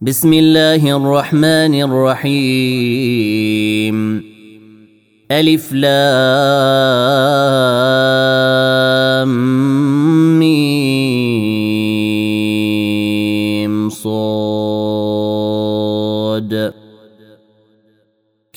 بسم الله الرحمن الرحيم. ألف لام ميم.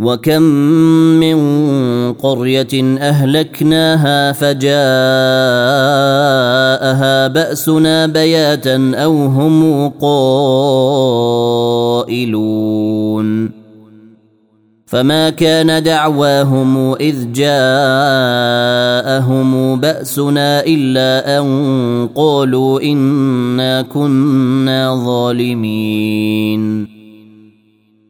وكم من قريه اهلكناها فجاءها باسنا بياتا أو هم قائلون فما كان دعواهم اذ جاءهم باسنا الا ان قالوا انا كنا ظالمين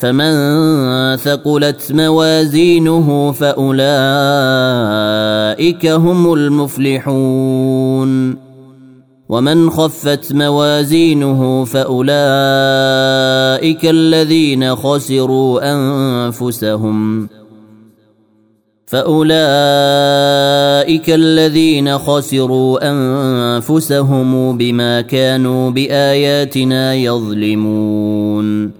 فمن ثقلت موازينه فأولئك هم المفلحون. ومن خفت موازينه فأولئك الذين خسروا أنفسهم. فأولئك الذين خسروا أنفسهم بما كانوا بآياتنا يظلمون.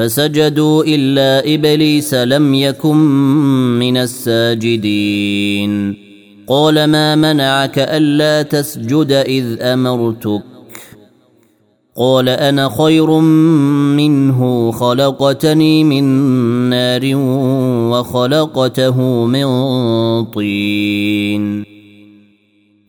فسجدوا إلا إبليس لم يكن من الساجدين. قال ما منعك ألا تسجد إذ أمرتك؟ قال أنا خير منه خلقتني من نار وخلقته من طين.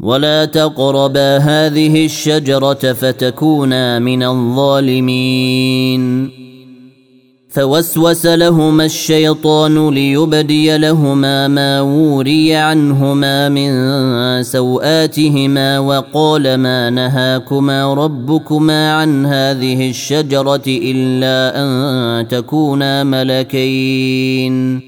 ولا تقربا هذه الشجرة فتكونا من الظالمين. فوسوس لهما الشيطان ليبدي لهما ما وري عنهما من سوآتهما وقال ما نهاكما ربكما عن هذه الشجرة إلا أن تكونا ملكين.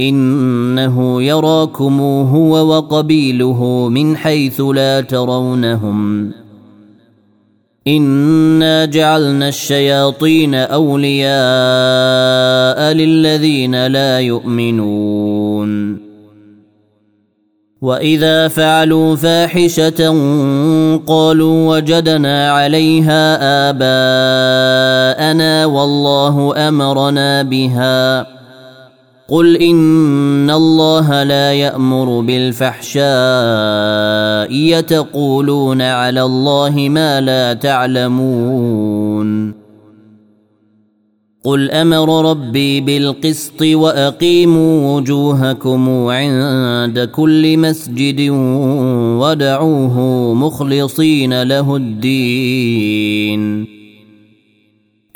إنه يراكم هو وقبيله من حيث لا ترونهم. إنا جعلنا الشياطين أولياء للذين لا يؤمنون. وإذا فعلوا فاحشة قالوا وجدنا عليها آباءنا والله أمرنا بها. قل ان الله لا يامر بالفحشاء يتقولون على الله ما لا تعلمون قل أمر ربي بالقسط واقيموا وجوهكم عند كل مسجد ودعوه مخلصين له الدين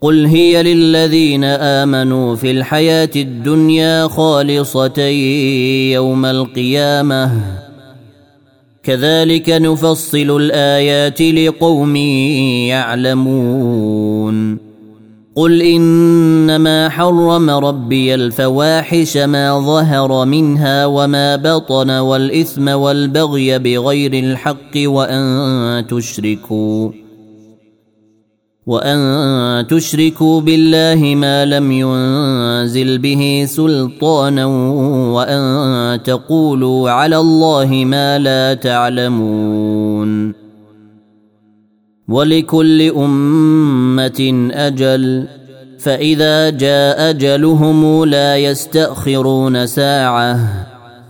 قل هي للذين آمنوا في الحياة الدنيا خالصه يوم القيامة. كذلك نفصل الآيات لقوم يعلمون. قل إنما حرم ربي الفواحش ما ظهر منها وما بطن والإثم والبغي بغير الحق وأن تشركوا. وأن تشركوا بالله ما لم ينزل به سلطانا وأن تقولوا على الله ما لا تعلمون. ولكل أمة أجل فإذا جاء أجلهم لا يستأخرون ساعة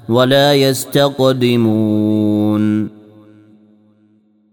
ولا يستقدمون.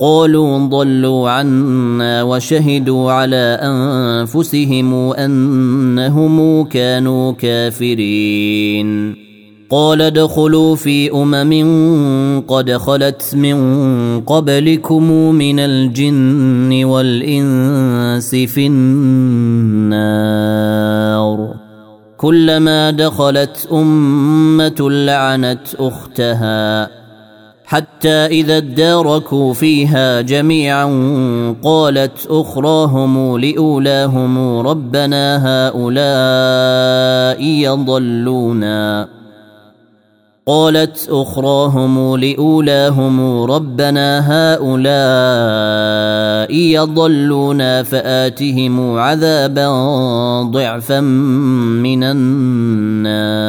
قالوا ضلوا عنا وشهدوا على أنفسهم أنهم كانوا كافرين. قال ادخلوا في أمم قد خلت من قبلكم من الجن والإنس في النار. كلما دخلت أمة لعنت أختها. حتى إذا اداركوا فيها جميعا قالت أخراهم لأولاهم ربنا هؤلاء يضلونا. قالت أخراهم لأولاهم ربنا هؤلاء يضلونا فآتهم عذابا ضعفا من النار.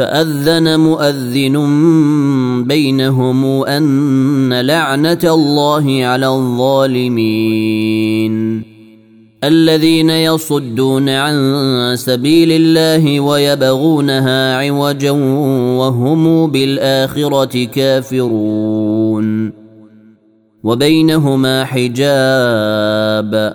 فأذن مؤذن بينهم أن لعنة الله على الظالمين. الذين يصدون عن سبيل الله ويبغونها عوجا وهم بالآخرة كافرون. وبينهما حجاب.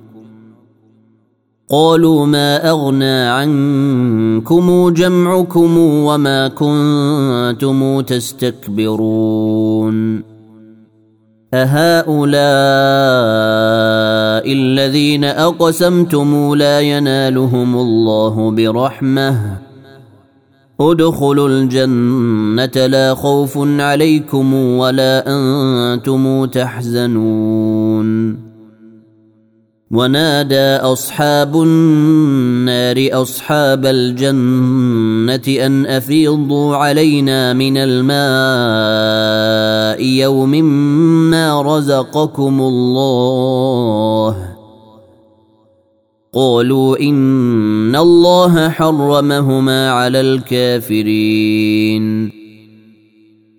قالوا ما أغنى عنكم جمعكم وما كنتم تستكبرون. أهؤلاء الذين أقسمتم لا ينالهم الله برحمة. ادخلوا الجنة لا خوف عليكم ولا أنتم تحزنون. ونادى أصحاب النار أصحاب الجنة أن أفيضوا علينا من الماء يوم ما رزقكم الله. قالوا إن الله حرمهما على الكافرين.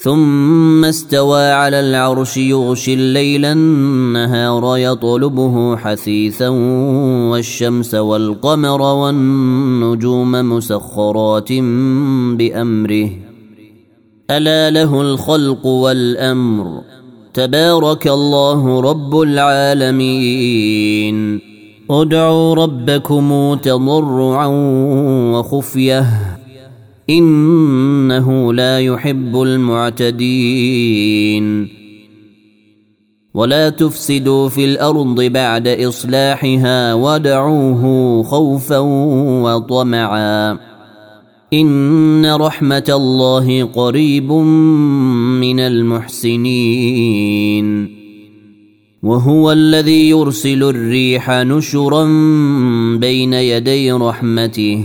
ثم استوى على العرش يغشي الليل النهار يطلبه حثيثا والشمس والقمر والنجوم مسخرات بأمره. ألا له الخلق والأمر. تبارك الله رب العالمين. ادعوا ربكم تضرعا وخفية. إنه لا يحب المعتدين. ولا تفسدوا في الأرض بعد إصلاحها ودعوه خوفا وطمعا. إن رحمة الله قريب من المحسنين. وهو الذي يرسل الريح نشرا بين يدي رحمته.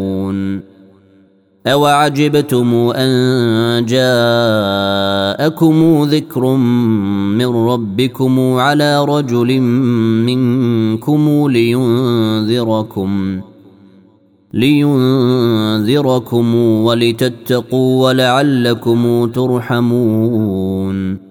اوعجبتم ان جاءكم ذكر من ربكم على رجل منكم لينذركم لينذركم ولتتقوا ولعلكم ترحمون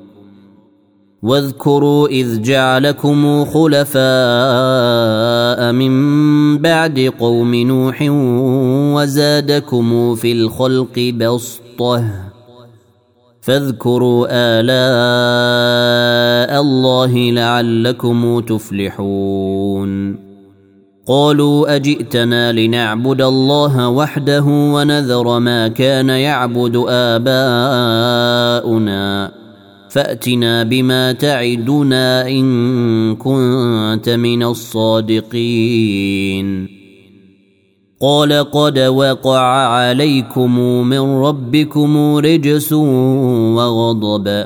واذكروا إذ جعلكم خلفاء من بعد قوم نوح وزادكم في الخلق بسطة فاذكروا آلاء الله لعلكم تفلحون قالوا أجئتنا لنعبد الله وحده ونذر ما كان يعبد آباؤنا فأتنا بما تعدنا إن كنت من الصادقين. قال قد وقع عليكم من ربكم رجس وغضب.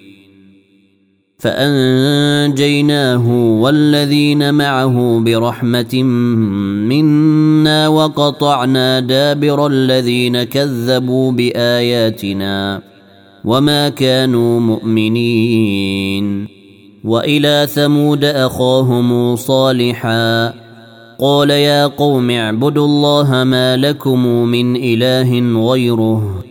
فأنجيناه والذين معه برحمة منا وقطعنا دابر الذين كذبوا بآياتنا وما كانوا مؤمنين وإلى ثمود أخاهم صالحا قال يا قوم اعبدوا الله ما لكم من إله غيره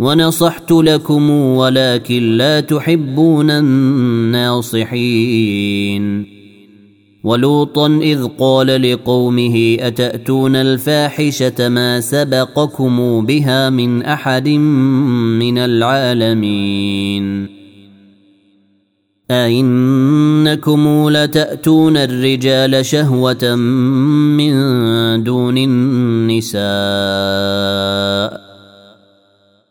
ونصحت لكم ولكن لا تحبون الناصحين. ولوطا إذ قال لقومه أتأتون الفاحشة ما سبقكم بها من أحد من العالمين؟ أئنكم لتأتون الرجال شهوة من دون النساء؟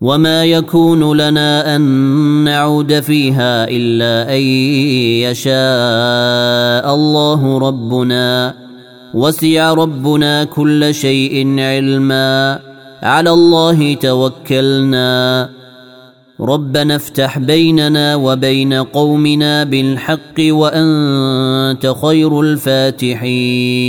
وما يكون لنا ان نعود فيها الا ان يشاء الله ربنا وسع ربنا كل شيء علما على الله توكلنا ربنا افتح بيننا وبين قومنا بالحق وانت خير الفاتحين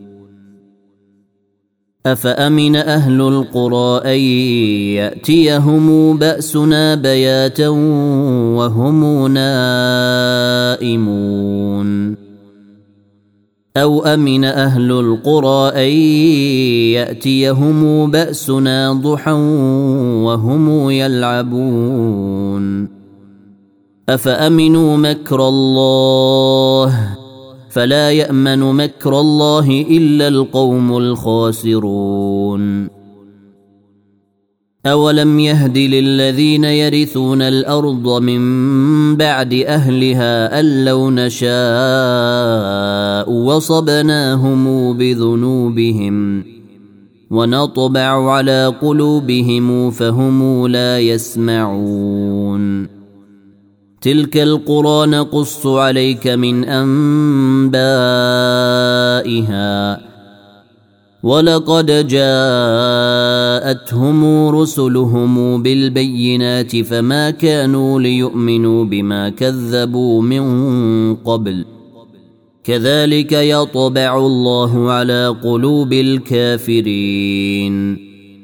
أفأمن أهل القرى أن يأتيهم بأسنا بياتا وهم نائمون؟ أو أمن أهل القرى أن يأتيهم بأسنا ضحى وهم يلعبون؟ أفأمنوا مكر الله فلا يأمن مكر الله إلا القوم الخاسرون. أولم يهد للذين يرثون الأرض من بعد أهلها أن لو نشاء وصبناهم بذنوبهم ونطبع على قلوبهم فهم لا يسمعون. تلك القرى نقص عليك من أنبائها. ولقد جاءتهم رسلهم بالبينات فما كانوا ليؤمنوا بما كذبوا من قبل. كذلك يطبع الله على قلوب الكافرين.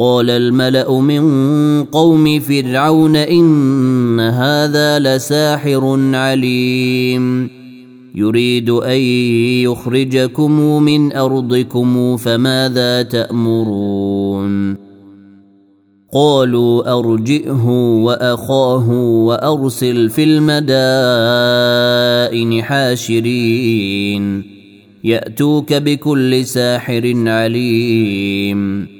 قال الملأ من قوم فرعون إن هذا لساحر عليم. يريد أن يخرجكم من أرضكم فماذا تأمرون؟ قالوا أرجئه وأخاه وأرسل في المدائن حاشرين. يأتوك بكل ساحر عليم.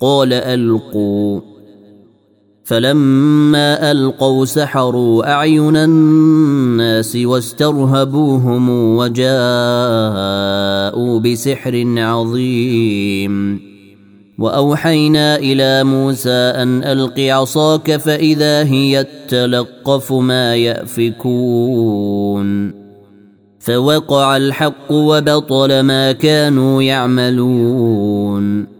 قال ألقوا. فلما ألقوا سحروا أعين الناس واسترهبوهم وجاءوا بسحر عظيم. وأوحينا إلى موسى أن ألق عصاك فإذا هي تلقف ما يأفكون. فوقع الحق وبطل ما كانوا يعملون.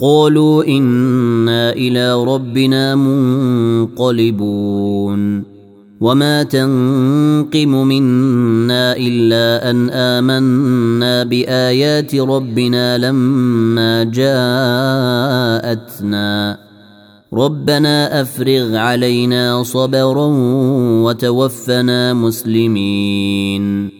قالوا إنا إلى ربنا منقلبون وما تنقم منا إلا أن آمنا بآيات ربنا لما جاءتنا. ربنا أفرغ علينا صبرا وتوفنا مسلمين.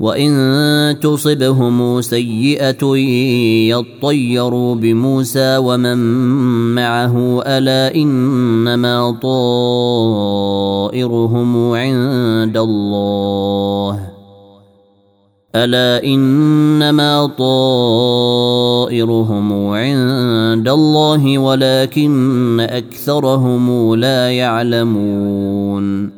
وان تصبهم سيئه يطيروا بموسى ومن معه الا انما طائرهم عند الله الا انما طائرهم عند الله ولكن اكثرهم لا يعلمون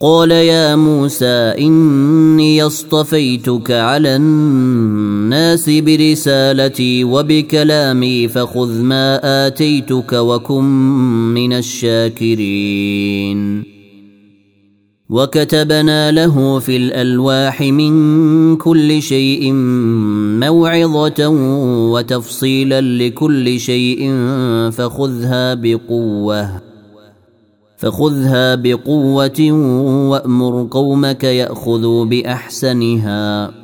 قال يا موسى إني اصطفيتك على الناس برسالتي وبكلامي فخذ ما آتيتك وكن من الشاكرين. وكتبنا له في الألواح من كل شيء موعظة وتفصيلا لكل شيء فخذها بقوة. فخذها بقوة وأمر قومك يأخذوا بأحسنها.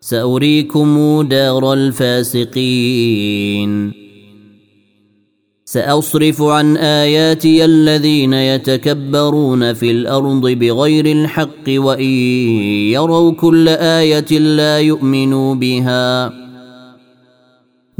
سأريكم دار الفاسقين. سأصرف عن آياتي الذين يتكبرون في الأرض بغير الحق وإن يروا كل آية لا يؤمنوا بها.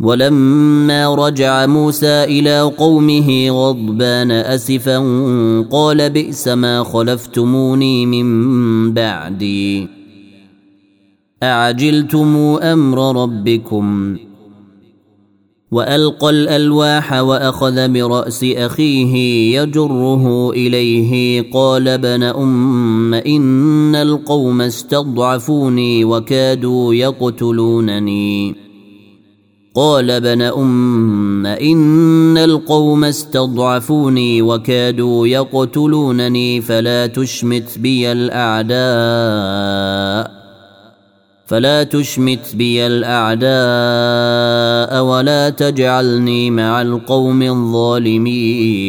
ولما رجع موسى إلى قومه غضبان أسفا قال بئس ما خلفتموني من بعدي. أعجلتم أمر ربكم؟ وألقى الألواح وأخذ برأس أخيه يجره إليه. قال ابن أم إن القوم استضعفوني وكادوا يقتلونني. قال ابن أم إن القوم استضعفوني وكادوا يقتلونني فلا تشمت بي الأعداء فلا تشمت بي الأعداء ولا تجعلني مع القوم الظالمين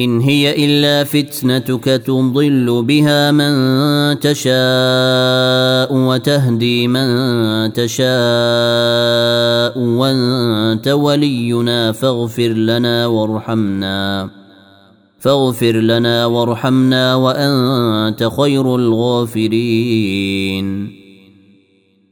إن هي إلا فتنتك تضل بها من تشاء وتهدي من تشاء وأنت ولينا فاغفر لنا وارحمنا. فاغفر لنا وارحمنا وأنت خير الغافرين.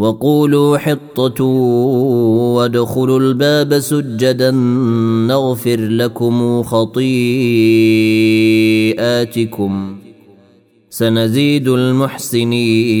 وقولوا حطة وادخلوا الباب سجدا نغفر لكم خطيئاتكم. سنزيد المحسنين.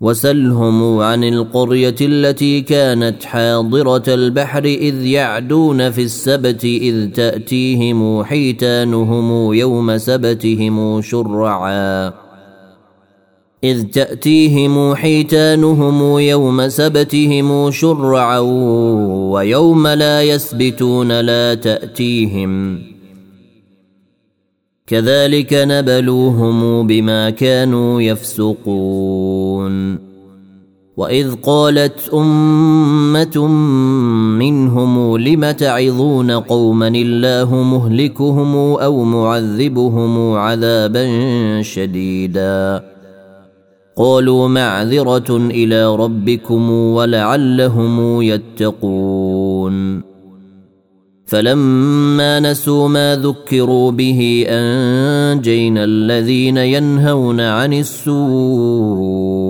وسلهم عن القرية التي كانت حاضرة البحر إذ يعدون في السبت إذ تأتيهم حيتانهم يوم سبتهم شرعا. إذ تأتيهم حيتانهم يوم سبتهم شرعا ويوم لا يسبتون لا تأتيهم. كذلك نبلوهم بما كانوا يفسقون. وإذ قالت أمة منهم لم تعظون قوما الله مهلكهم أو معذبهم عذابا شديدا؟ قالوا معذرة إلى ربكم ولعلهم يتقون. فلما نسوا ما ذكروا به أنجينا الذين ينهون عن السوء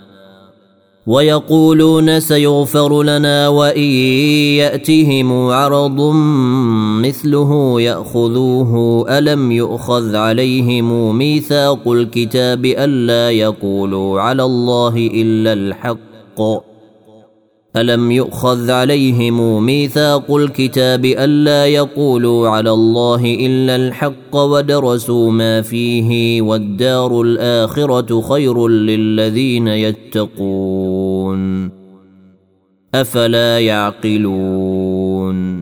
ويقولون سيغفر لنا وإن يأتهم عرض مثله يأخذوه ألم يؤخذ عليهم ميثاق الكتاب ألا يقولوا على الله إلا الحق الم يؤخذ عليهم ميثاق الكتاب الا يقولوا على الله الا الحق ودرسوا ما فيه والدار الاخره خير للذين يتقون افلا يعقلون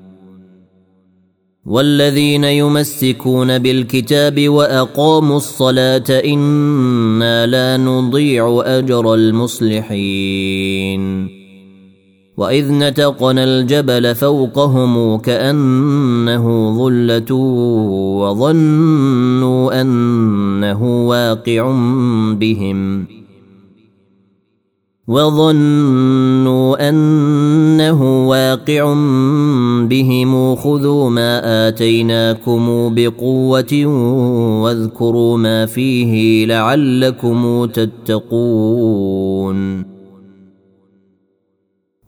والذين يمسكون بالكتاب واقاموا الصلاه أنا لا نضيع اجر المصلحين واذ نتقنا الجبل فوقهم كانه ظله وظنوا انه واقع بهم وظنوا انه واقع بهم خذوا ما اتيناكم بقوه واذكروا ما فيه لعلكم تتقون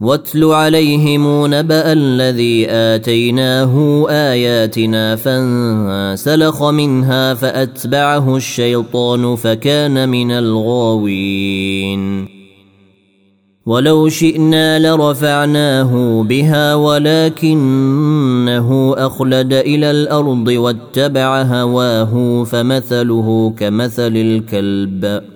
واتل عليهم نبأ الذي آتيناه آياتنا فانسلخ منها فأتبعه الشيطان فكان من الغاوين. ولو شئنا لرفعناه بها ولكنه أخلد إلى الأرض واتبع هواه فمثله كمثل الكلب.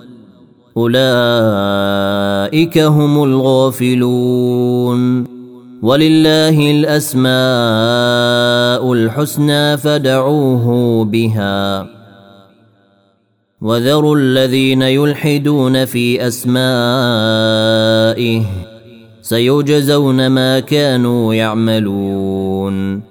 أولئك هم الغافلون. ولله الأسماء الحسنى فدعوه بها. وذروا الذين يلحدون في أسمائه. سيجزون ما كانوا يعملون.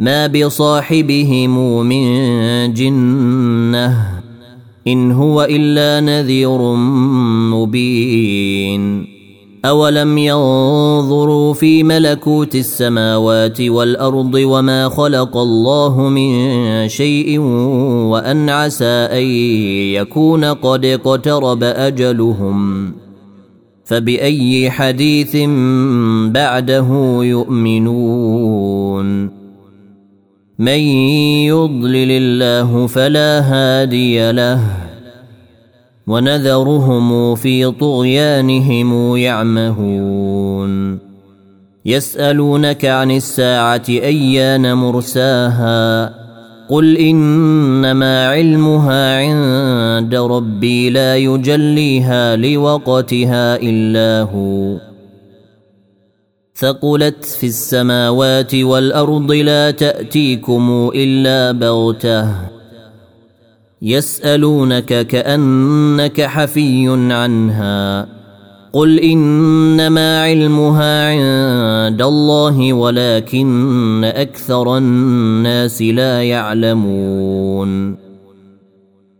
ما بصاحبهم من جنه ان هو الا نذير مبين اولم ينظروا في ملكوت السماوات والارض وما خلق الله من شيء وان عسى ان يكون قد اقترب اجلهم فباي حديث بعده يؤمنون من يضلل الله فلا هادي له ونذرهم في طغيانهم يعمهون يسألونك عن الساعة أيان مرساها قل إنما علمها عند ربي لا يجليها لوقتها إلا هو ثقلت في السماوات والأرض لا تأتيكم إلا بغتة. يسألونك كأنك حفي عنها. قل إنما علمها عند الله ولكن أكثر الناس لا يعلمون.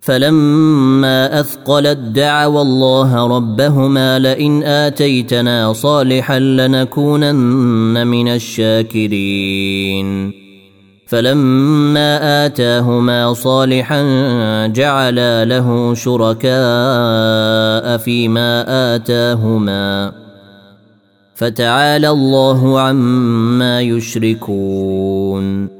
فلما أثقلت دعوا الله ربهما لئن آتيتنا صالحا لنكونن من الشاكرين. فلما آتاهما صالحا جعلا له شركاء فيما آتاهما. فتعالى الله عما يشركون.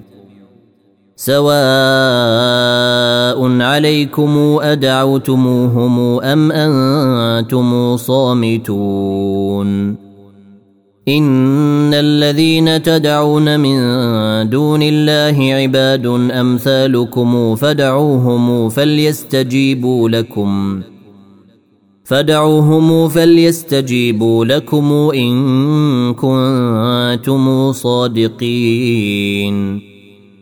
سواء عليكم أدعوتموهم أم أنتم صامتون. إن الذين تدعون من دون الله عباد أمثالكم فدعوهم فليستجيبوا لكم. فدعوهم فليستجيبوا لكم إن كنتم صادقين.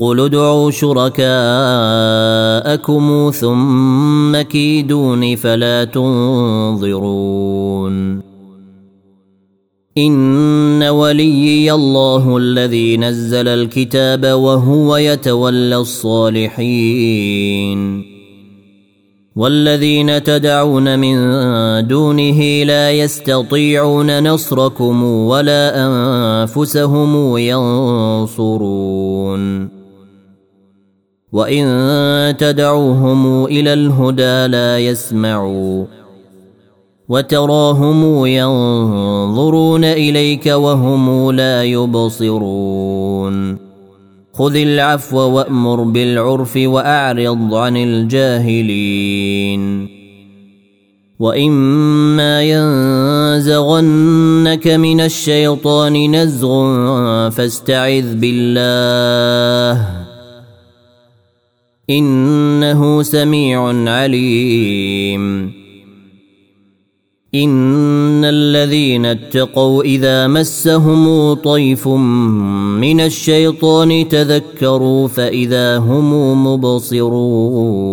قل ادعوا شركاءكم ثم كيدون فلا تنظرون. ان وليي الله الذي نزل الكتاب وهو يتولى الصالحين. والذين تدعون من دونه لا يستطيعون نصركم ولا انفسهم ينصرون. وان تدعوهم إلى الهدى لا يسمعوا وتراهم ينظرون اليك وهم لا يبصرون خذ العفو وامر بالعرف واعرض عن الجاهلين واما ينزغنك من الشيطان نزغ فاستعذ بالله إنه سميع عليم. إن الذين اتقوا إذا مسهم طيف من الشيطان تذكروا فإذا هم مبصرون.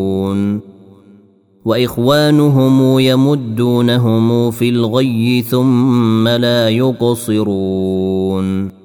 وإخوانهم يمدونهم في الغي ثم لا يقصرون.